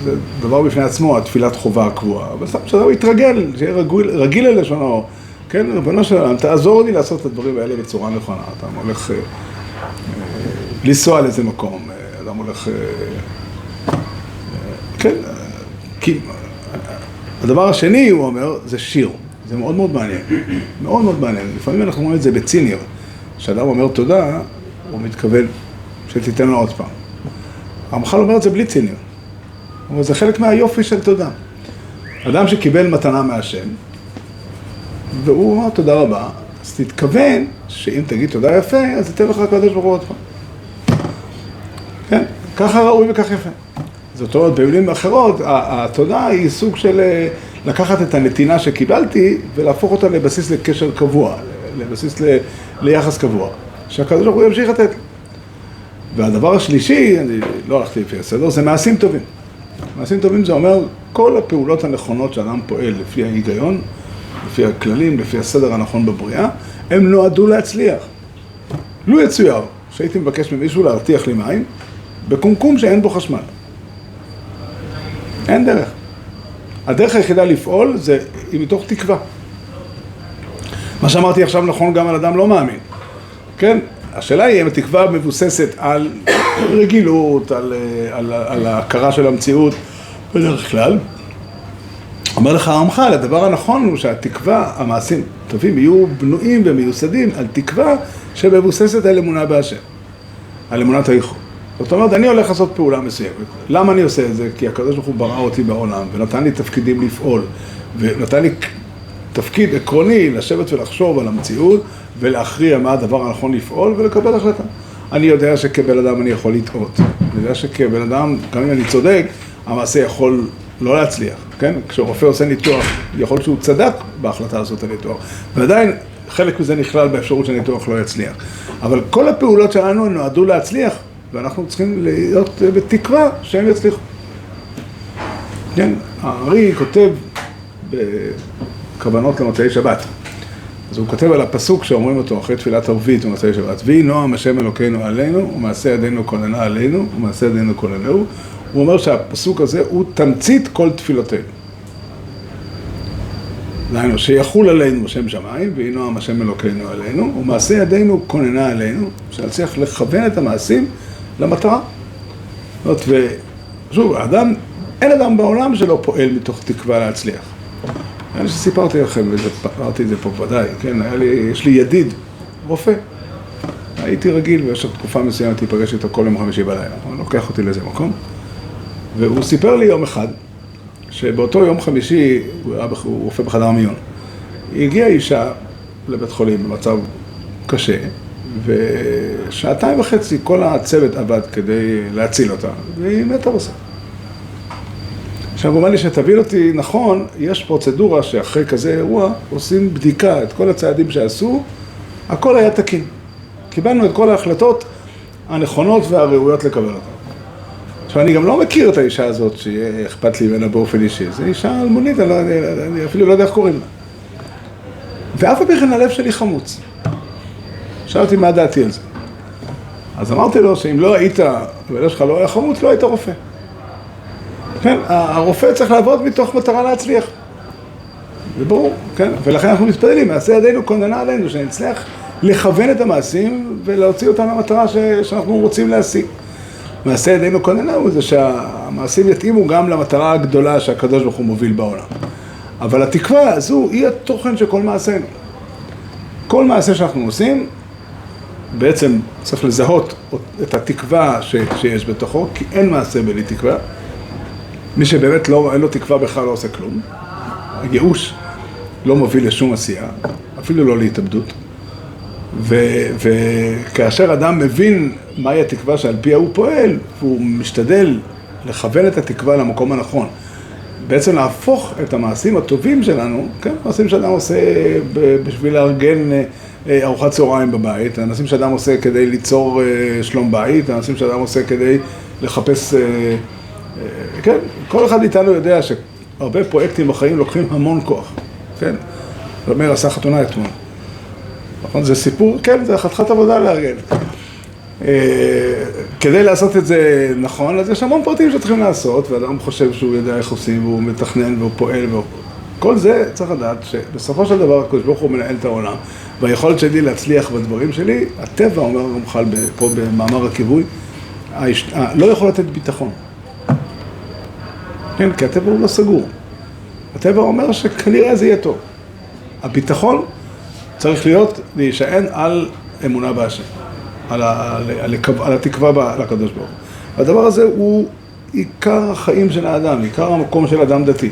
וזה דבר בפני עצמו, התפילת חובה הקבועה. אבל סתם שאדם יתרגל, שיהיה רגיל, רגיל ללשונו. כן, ריבונו של עולם, תעזור לי לעשות את הדברים האלה בצורה נכונה. אתה הולך... לנסוע לאיזה מקום, אדם הולך... כן, כי הדבר השני, הוא אומר, זה שיר. זה מאוד מאוד מעניין. מאוד מאוד מעניין. לפעמים אנחנו רואים את זה בציניות. כשאדם אומר תודה, הוא מתכוון שתיתן לו עוד פעם. הרמח"ל אומר את זה בלי ציניות. אבל זה חלק מהיופי של תודה. אדם שקיבל מתנה מהשם, והוא אמר תודה רבה, אז תתכוון שאם תגיד תודה יפה, אז ייתן לך הקדוש ברוך הוא עוד פעם. כן, ככה ראוי וכך יפה. זאת אומרת, במילים אחרות, התודה היא סוג של לקחת את הנתינה שקיבלתי ולהפוך אותה לבסיס לקשר קבוע, לבסיס ל... ליחס קבוע, שהקדוש ברוך הוא ימשיך לתת. והדבר השלישי, אני לא הלכתי לפי הסדר, זה מעשים טובים. מעשים טובים זה אומר כל הפעולות הנכונות שאדם פועל לפי ההיגיון, לפי הכללים, לפי הסדר הנכון בבריאה, הם נועדו להצליח. לו יצויר שהייתי מבקש ממישהו להרתיח לי מים בקומקום שאין בו חשמל. אין דרך. הדרך היחידה לפעול זה היא מתוך תקווה. מה שאמרתי עכשיו נכון גם על אדם לא מאמין. כן? השאלה היא אם התקווה מבוססת על רגילות, על, על, על ההכרה של המציאות בדרך כלל. אומר לך הרמח"ל, הדבר הנכון הוא שהתקווה, המעשים טובים יהיו בנויים ומיוסדים על תקווה שמבוססת על אמונה בהשם, על אמונת האיחוד. זאת אומרת, אני הולך לעשות פעולה מסוימת. למה אני עושה את זה? כי הקדוש ברוך הוא ברא אותי בעולם ונתן לי תפקידים לפעול ונתן לי תפקיד עקרוני לשבת ולחשוב על המציאות ולהכריע מה הדבר הנכון לפעול ולקבל החלטה. אני יודע שכבן אדם אני יכול לטעות. אני יודע שכבן אדם, גם אם אני צודק, המעשה יכול לא להצליח, כן? כשרופא עושה ניתוח, יכול שהוא צדק בהחלטה לעשות את הניתוח, ועדיין חלק מזה נכלל באפשרות שהניתוח לא יצליח. אבל כל הפעולות שלנו נועדו להצליח, ואנחנו צריכים להיות בתקווה שהם יצליחו. כן, הארי כותב בכוונות למוצאי שבת. אז הוא כותב על הפסוק שאומרים אותו אחרי תפילת ערבית במוצאי שבת. ויהי נועם השם אלוקינו עלינו, ומעשה ידינו כוננה עלינו, ומעשה ידינו כוננהו. הוא אומר שהפסוק הזה הוא תמצית כל תפילותינו. דהיינו, שיחול עלינו שם שמיים, ויהי נועם השם אלוקינו עלינו, ומעשה ידינו כוננה עלינו, שנצליח לכוון את המעשים למטרה. זאת אומרת, ושוב, האדם, אין אדם בעולם שלא פועל מתוך תקווה להצליח. אני שסיפרתי לכם, וסיפרתי את זה פה ודאי, כן, היה לי, יש לי ידיד רופא. הייתי רגיל במשך תקופה מסוימת להיפגש איתו כל יום חמישי בלילה. הוא לוקח אותי לאיזה מקום, והוא סיפר לי יום אחד, שבאותו יום חמישי, הוא היה רופא בחדר מיון, הגיעה אישה לבית חולים במצב קשה, ושעתיים וחצי כל הצוות עבד כדי להציל אותה, והיא מתה בסוף. עכשיו הוא אומר לי שתבין אותי נכון, יש פרוצדורה שאחרי כזה אירוע עושים בדיקה, את כל הצעדים שעשו, הכל היה תקין. קיבלנו את כל ההחלטות הנכונות והראויות לקבל אותן. עכשיו אני גם לא מכיר את האישה הזאת שיהיה אכפת לי ממנה באופן אישי, זו אישה אלמונית, אני, לא, אני, אני אפילו לא יודע איך קוראים לה. ואף פי כן הלב שלי חמוץ. שאלתי מה דעתי על זה. אז אמרתי לו שאם לא היית, והלב שלך לא היה חמוץ, לא היית רופא. כן, הרופא צריך לעבוד מתוך מטרה להצליח. זה ברור, כן? ולכן אנחנו מתפללים, מעשה ידינו כוננה עלינו, שנצליח לכוון את המעשים ולהוציא אותם למטרה ש... שאנחנו רוצים להשיג. מעשה ידינו כוננה הוא זה שהמעשים יתאימו גם למטרה הגדולה שהקדוש ברוך הוא מוביל בעולם. אבל התקווה הזו היא התוכן של כל מעשינו. כל מעשה שאנחנו עושים, בעצם צריך לזהות את התקווה ש... שיש בתוכו, כי אין מעשה בלי תקווה. מי שבאמת לא, אין לו תקווה בכלל לא עושה כלום. הייאוש לא מוביל לשום עשייה, אפילו לא להתאבדות. וכאשר אדם מבין מהי התקווה שעל פיה הוא פועל, והוא משתדל לכוון את התקווה למקום הנכון. בעצם להפוך את המעשים הטובים שלנו, כן, מעשים שאדם עושה בשביל לארגן אה, אה, ארוחת צהריים בבית, המעשים שאדם עושה כדי ליצור אה, שלום בית, המעשים שאדם עושה כדי לחפש, כן, כל אחד מאיתנו יודע שהרבה פרויקטים בחיים לוקחים המון כוח, כן? אומר עשה חתונה אתמול. נכון? זה סיפור, כן, זה חתיכת עבודה לארגן. אה, כדי לעשות את זה נכון, אז יש המון פרטים שצריכים לעשות, ואדם חושב שהוא יודע איך עושים, והוא מתכנן והוא פועל, והוא... כל זה צריך לדעת שבסופו של דבר הקדוש ברוך הוא מנהל את העולם, והיכולת שלי להצליח בדברים שלי, הטבע, אומר הרמח"ל פה במאמר הכיבוי, היש... לא יכול לתת ביטחון. כן, כי הטבע הוא לא סגור. הטבע אומר שכנראה זה יהיה טוב. הביטחון צריך להיות, להישען על אמונה בהשם, על, ה, על, על, על התקווה לקדוש ברוך הוא. והדבר הזה הוא עיקר החיים של האדם, עיקר המקום של אדם דתי.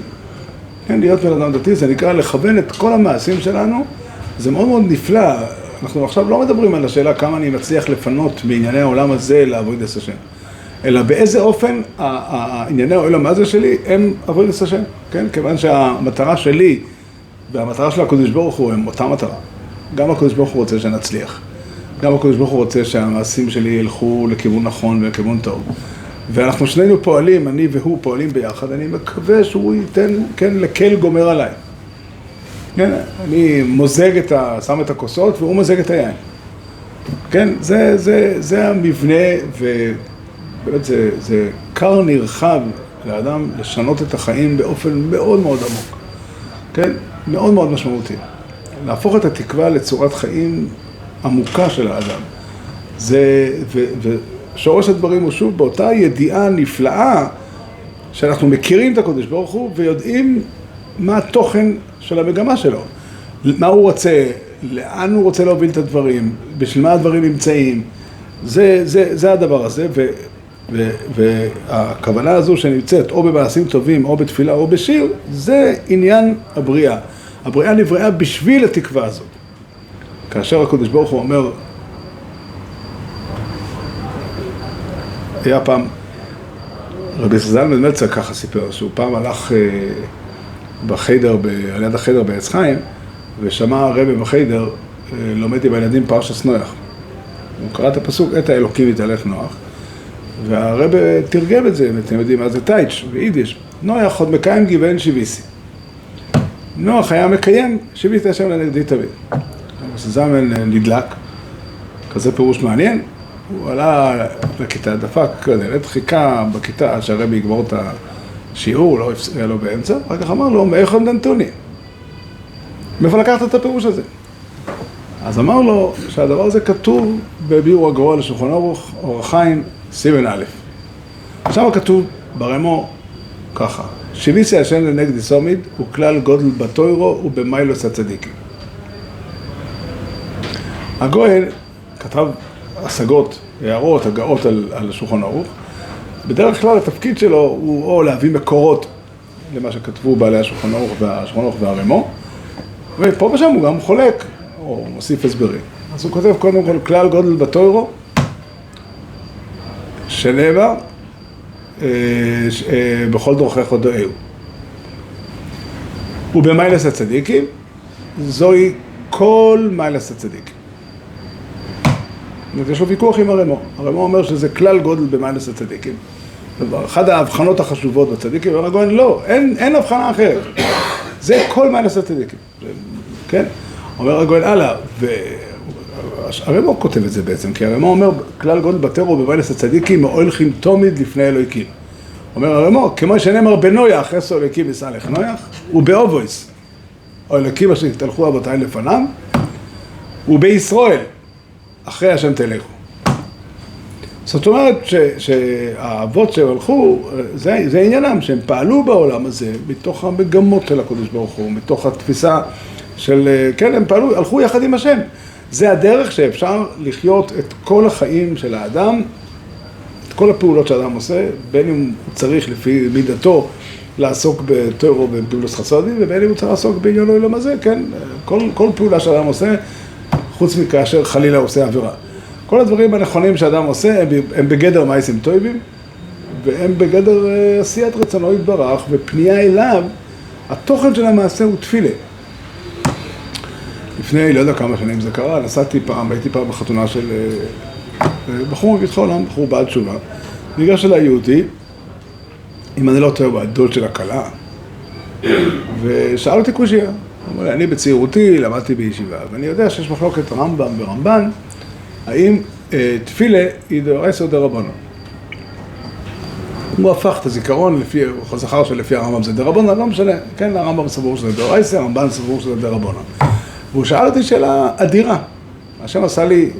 כן, להיות בן אדם דתי זה נקרא לכוון את כל המעשים שלנו, זה מאוד מאוד נפלא. אנחנו עכשיו לא מדברים על השאלה כמה אני מצליח לפנות בענייני העולם הזה לעבוד את השם, אלא באיזה אופן ענייני העולם הזה שלי הם עבוד את השם, כן? כיוון שהמטרה שלי והמטרה של הקדוש ברוך הוא הם אותה מטרה. גם הקדוש ברוך הוא רוצה שנצליח. גם הקדוש ברוך הוא רוצה שהמעשים שלי ילכו לכיוון נכון ולכיוון טוב. ואנחנו שנינו פועלים, אני והוא פועלים ביחד, אני מקווה שהוא ייתן, כן, לקל גומר עליי. כן, אני מוזג את ה... שם את הכוסות והוא מוזג את היין. כן, זה, זה, זה המבנה, ובאמת זה, זה כר נרחב לאדם לשנות את החיים באופן מאוד מאוד עמוק. כן, מאוד מאוד משמעותי. להפוך את התקווה לצורת חיים עמוקה של האדם. זה, ו, ושורש הדברים הוא שוב באותה ידיעה נפלאה שאנחנו מכירים את הקדוש ברוך הוא ויודעים מה התוכן של המגמה שלו. מה הוא רוצה, לאן הוא רוצה להוביל את הדברים, בשביל מה הדברים נמצאים. זה, זה, זה הדבר הזה, ו, ו, והכוונה הזו שנמצאת או במעשים טובים, או בתפילה, או בשיר, זה עניין הבריאה. הבריאה נבראה בשביל התקווה הזאת. כאשר הקדוש ברוך הוא אומר, היה פעם, רבי זלמן מלצר ככה סיפר, שהוא פעם הלך בחיידר, על יד החיידר בעץ חיים, ושמע הרבי בחיידר לומד עם הילדים פרשס נוח. הוא קרא את הפסוק, את האלוקים יתהלך נוח, והרבי תרגם את זה, אתם יודעים מה זה טייץ' ביידיש, נוח עוד מקיים גיוון שיביסי. נוח היה מקיים, שיביתי השם לנגדי תמיד. זלמן נדלק, כזה פירוש מעניין, הוא עלה לכיתה, דפק כדלת, חיכה בכיתה עד שהרבי יגמור את השיעור, לא הפסיע לו באמצע, אחר כך אמר לו, מאיפה נתוני? מאיפה לקחת את הפירוש הזה? אז אמר לו שהדבר הזה כתוב בביאור הגרוע לשולחן אורח, אורח חיים, סימן א'. שם כתוב ברמו ככה, שיביסי השם לנגדי סומיד הוא כלל גודל בתוירו ובמיילוס הצדיקים. הגויין כתב השגות, הערות, הגאות על, על השולחן ערוך. בדרך כלל התפקיד שלו הוא או להביא מקורות למה שכתבו בעלי השולחן ערוך והשולחן ערוך והרמו, ופה ושם הוא גם חולק, או מוסיף הסברים. אז הוא כותב קודם כל כלל גודל בתוירו, שנאמר, בכל דרכיך הודאהו. ובמיילס הצדיקים, זוהי כל מיילס הצדיקים. יש לו ויכוח עם הרמו. הרמו אומר שזה כלל גודל במיילס הצדיקים. אחת ההבחנות החשובות בצדיקים, אומר הגויין, לא, אין, אין הבחנה אחרת. זה כל מיילס הצדיקים. כן? אומר הגויין, הלאה, והרמו כותב את זה בעצם, כי הרמו אומר, כלל גודל בטרו במיילס הצדיקים, מאוילכים תומיד לפני אלוהיקים. אומר הרמו, כמו שנאמר בנויח, עשר אלוהיקים יישא לך נויח, ובאובויס, או אלוהיקים אשר תלכו אבותיי לפניו, ובישראל, אחרי השם תלכו. זאת אומרת ש, שהאבות שהם הלכו, זה, זה עניינם, שהם פעלו בעולם הזה מתוך המגמות של הקדוש ברוך הוא, מתוך התפיסה של, כן, הם פעלו, הלכו יחד עם השם. זה הדרך שאפשר לחיות את כל החיים של האדם, את כל הפעולות שאדם עושה, בין אם הוא צריך לפי מידתו לעסוק בטרו ובפעולות חסודים, ובין אם הוא צריך לעסוק בעניין העולם הזה, כן, כל, כל פעולה שאדם עושה, חוץ מכאשר חלילה עושה עבירה. כל הדברים הנכונים שאדם עושה הם, הם בגדר מייסים טויבים, והם בגדר אה, עשיית רצונו יתברך, ופנייה אליו, התוכן של המעשה הוא תפילה. לפני, לא יודע כמה שנים זה קרה, נסעתי פעם, הייתי פעם בחתונה של אה, אה, בחור מביטחי עולם, בחור בעל תשובה, ניגש אליי יהודי, אם אני לא טועה, הוא הדוד של הכלה, ושאל אותי קושייה. אומר לי, אני בצעירותי למדתי בישיבה, ואני יודע שיש מחלוקת רמב"ם ורמב"ן, האם אה, תפילה היא דאורייתא או דרבנן. הוא הפך את הזיכרון לפי, הוא זכר שלפי הרמב"ם זה דרבנן, לא משנה, כן, הרמב"ם סבור שזה דאורייתא, הרמב"ן סבור שזה דרבנן. והוא שאל אותי שאלה אדירה. השם עשה לי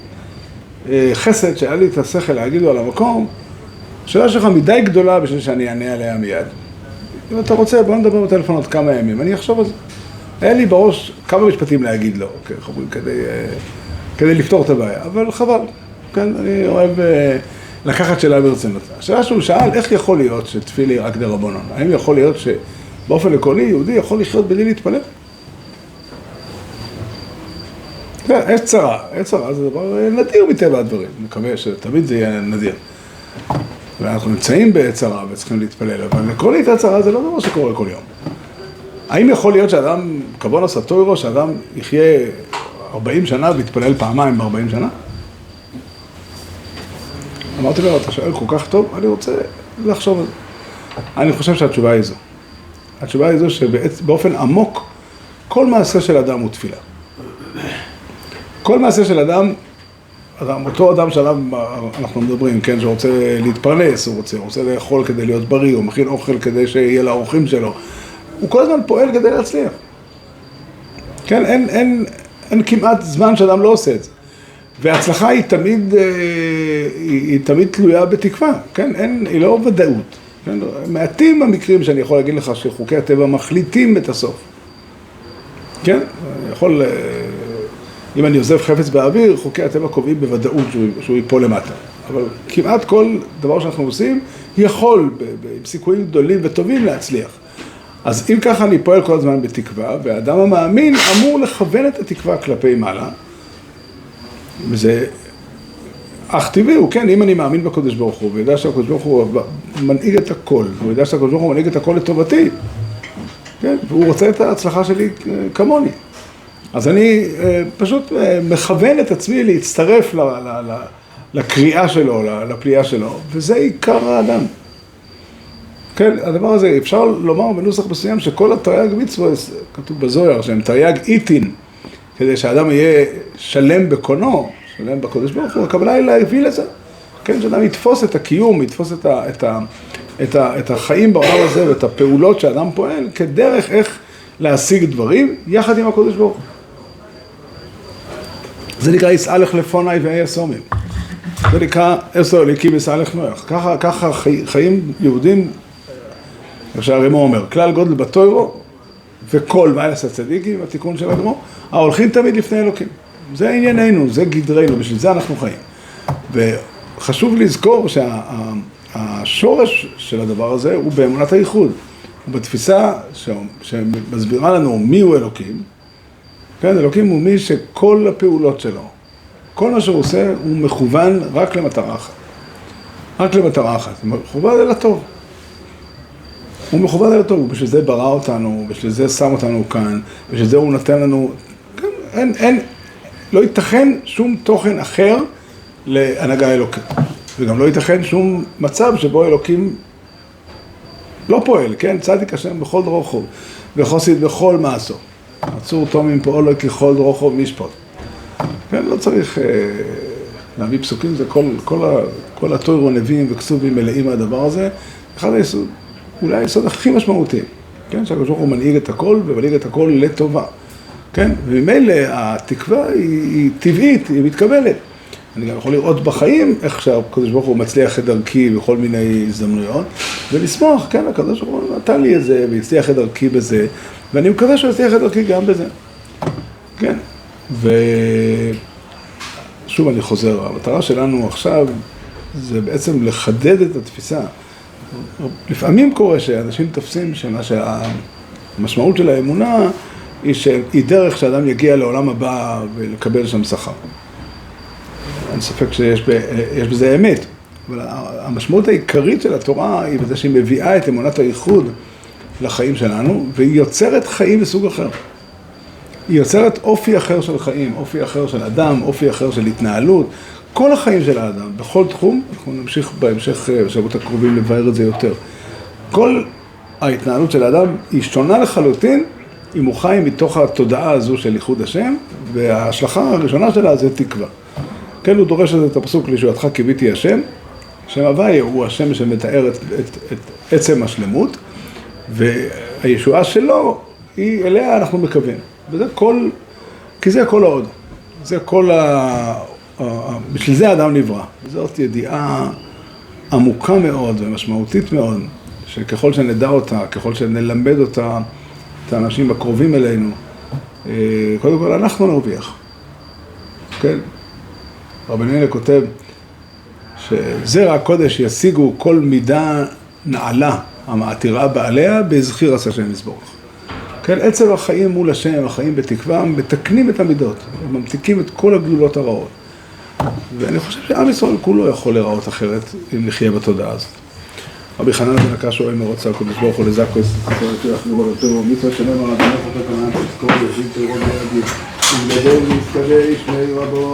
אה, חסד, שהיה לי את השכל להגיד לו על המקום, השאלה שלך מדי גדולה בשביל שאני אענה עליה מיד. אם אתה רוצה, בוא נדבר בטלפון עוד כמה ימים, אני אחשוב על זה. היה לי בראש כמה משפטים להגיד לו, כן, איך אומרים, כדי, אה, כדי לפתור את הבעיה, אבל חבל, כן, אני אוהב אה, לקחת שאלה ברצינות. השאלה שהוא שאל, איך יכול להיות שתפילי רק דרבנן? האם יכול להיות שבאופן עקרוני יהודי יכול לחיות בלי להתפלל? כן, עת צרה, עת צרה זה דבר אה, נדיר מטבע הדברים, מקווה שתמיד זה יהיה נדיר. ואנחנו נמצאים בעת צרה וצריכים להתפלל, אבל עקרונית עת צרה זה לא דבר שקורה כל יום. האם יכול להיות שאדם, כבון עשה טוירו, שאדם יחיה 40 שנה ויתפלל פעמיים ב-40 שנה? אמרתי לו, אתה שואל כל כך טוב, אני רוצה לחשוב על זה. אני חושב שהתשובה היא זו. התשובה היא זו שבאופן עמוק, כל מעשה של אדם הוא תפילה. כל מעשה של אדם, אדם, אותו אדם שעליו אנחנו מדברים, כן, שרוצה להתפרנס, הוא רוצה, רוצה לאכול כדי להיות בריא, הוא מכין אוכל כדי שיהיה לאורחים שלו, הוא כל הזמן פועל כדי להצליח. כן, אין, אין, אין כמעט זמן שאדם לא עושה את זה. וההצלחה היא תמיד, אה, היא, היא תמיד תלויה בתקווה, כן, אין, היא לא ודאות. כן? מעטים המקרים שאני יכול להגיד לך שחוקי הטבע מחליטים את הסוף. כן, אני יכול... אם אני עוזב חפץ באוויר, חוקי הטבע קובעים בוודאות שהוא, שהוא ייפול למטה. אבל כמעט כל דבר שאנחנו עושים יכול, עם סיכויים גדולים וטובים, להצליח. אז אם ככה אני פועל כל הזמן בתקווה, והאדם המאמין אמור לכוון את התקווה כלפי מעלה, וזה אך טבעי הוא, כן, אם אני מאמין בקדוש ברוך הוא, ויודע שהקדוש ברוך הוא מנהיג את הכל, והוא יודע שהקדוש ברוך הוא מנהיג את הכל לטובתי, כן, והוא רוצה את ההצלחה שלי כמוני. אז אני פשוט מכוון את עצמי להצטרף לקריאה שלו, לפליאה שלו, וזה עיקר האדם. כן, הדבר הזה, אפשר לומר בנוסח מסוים שכל התרי"ג מצוות, כתוב בזוהר, שהם תרי"ג איתין, כדי שהאדם יהיה שלם בקונו, שלם בקודש ברוך הוא, הכוונה היא להביא לזה. כן, שאדם יתפוס את הקיום, יתפוס את, ה, את, ה, את, ה, את החיים בעולם הזה ואת הפעולות שאדם פועל כדרך איך להשיג דברים יחד עם הקודש ברוך הוא. זה נקרא יסהלך לפוני ואי אסומים. זה נקרא עשר אליקים יסהלך נוח. ככה, ככה חי, חיים יהודים, איך שהרמו אומר, כלל גודל בתוירו וכל מיילס הצדיקים, התיקון של הגמור, ההולכים תמיד לפני אלוקים. זה ענייננו, זה גדרנו, בשביל זה אנחנו חיים. וחשוב לזכור שהשורש של הדבר הזה הוא באמונת הייחוד. הוא בתפיסה שמסבירה לנו מיהו אלוקים. כן, אלוקים הוא מי שכל הפעולות שלו, כל מה שהוא עושה הוא מכוון רק למטרה אחת. רק למטרה אחת, הוא מכוון אל הטוב. הוא מכוון אל הטוב, בשביל זה ברא אותנו, בשביל זה שם אותנו כאן, בשביל זה הוא נותן לנו... כן, אין, אין, לא ייתכן שום תוכן אחר להנהגה אלוקית. וגם לא ייתכן שום מצב שבו אלוקים לא פועל, כן? צדיק השם בכל דרוכו, וחוסית בכל מעשו. עצור תומים פועלו ככל דרוכו משפוט. כן, לא צריך אה, להביא פסוקים, זה כל, כל, כל התוירו נביאים וכסובים מלאים מהדבר הזה. אחד היסוד, אולי היסוד הכי משמעותי, כן? שהקדוש ברוך הוא מנהיג את הכל ומנהיג את הכל לטובה, כן? וממילא התקווה היא, היא טבעית, היא מתקבלת. אני גם יכול לראות בחיים איך שהקדוש ברוך הוא מצליח את דרכי בכל מיני הזדמנויות, ולשמוח, כן, הקדוש ברוך הוא נתן לי את זה והצליח את דרכי בזה, ואני מקווה שהוא יצליח את דרכי גם בזה, כן. ושוב אני חוזר, המטרה שלנו עכשיו זה בעצם לחדד את התפיסה. לפעמים קורה שאנשים תופסים שמה שהמשמעות של האמונה היא שהיא דרך שאדם יגיע לעולם הבא ולקבל שם שכר. אין ספק שיש בזה אמת, אבל המשמעות העיקרית של התורה היא בזה שהיא מביאה את אמונת הייחוד לחיים שלנו, והיא יוצרת חיים מסוג אחר. היא יוצרת אופי אחר של חיים, אופי אחר של אדם, אופי אחר של התנהלות. כל החיים של האדם, בכל תחום, אנחנו נמשיך בהמשך, בשבועות הקרובים לבאר את זה יותר. כל ההתנהלות של האדם היא שונה לחלוטין אם הוא חי מתוך התודעה הזו של ייחוד השם, וההשלכה הראשונה שלה זה תקווה. כן, הוא דורש את הפסוק לישועתך קיוויתי השם, שם הוויה הוא השם שמתאר את, את, את עצם השלמות, והישועה שלו, היא, אליה אנחנו מקווים. וזה כל, כי זה כל העוד. זה כל ה... בשביל זה האדם נברא. זאת ידיעה עמוקה מאוד ומשמעותית מאוד, שככל שנדע אותה, ככל שנלמד אותה, את האנשים הקרובים אלינו, קודם כל אנחנו נרוויח. כן? רבי נהנה כותב שזרע הקודש ישיגו כל מידה נעלה המעתירה בעליה בהזכיר עשה השם יסבורך. כן, עצם החיים מול השם, החיים בתקווה, מתקנים את המידות, ממתיקים את כל הגלולות הרעות. ואני חושב שעם ישראל כולו יכול להיראות אחרת אם נחיה בתודעה הזאת. רבי חנן בן הקש שואל מרוצה הקדוש ברוך הוא לזקו את ספר יותר חברתו, מצווה שלם על אדמת התקנה, תזכור וישיב תירון בידי, ולגדל ויתקדש שמי רבו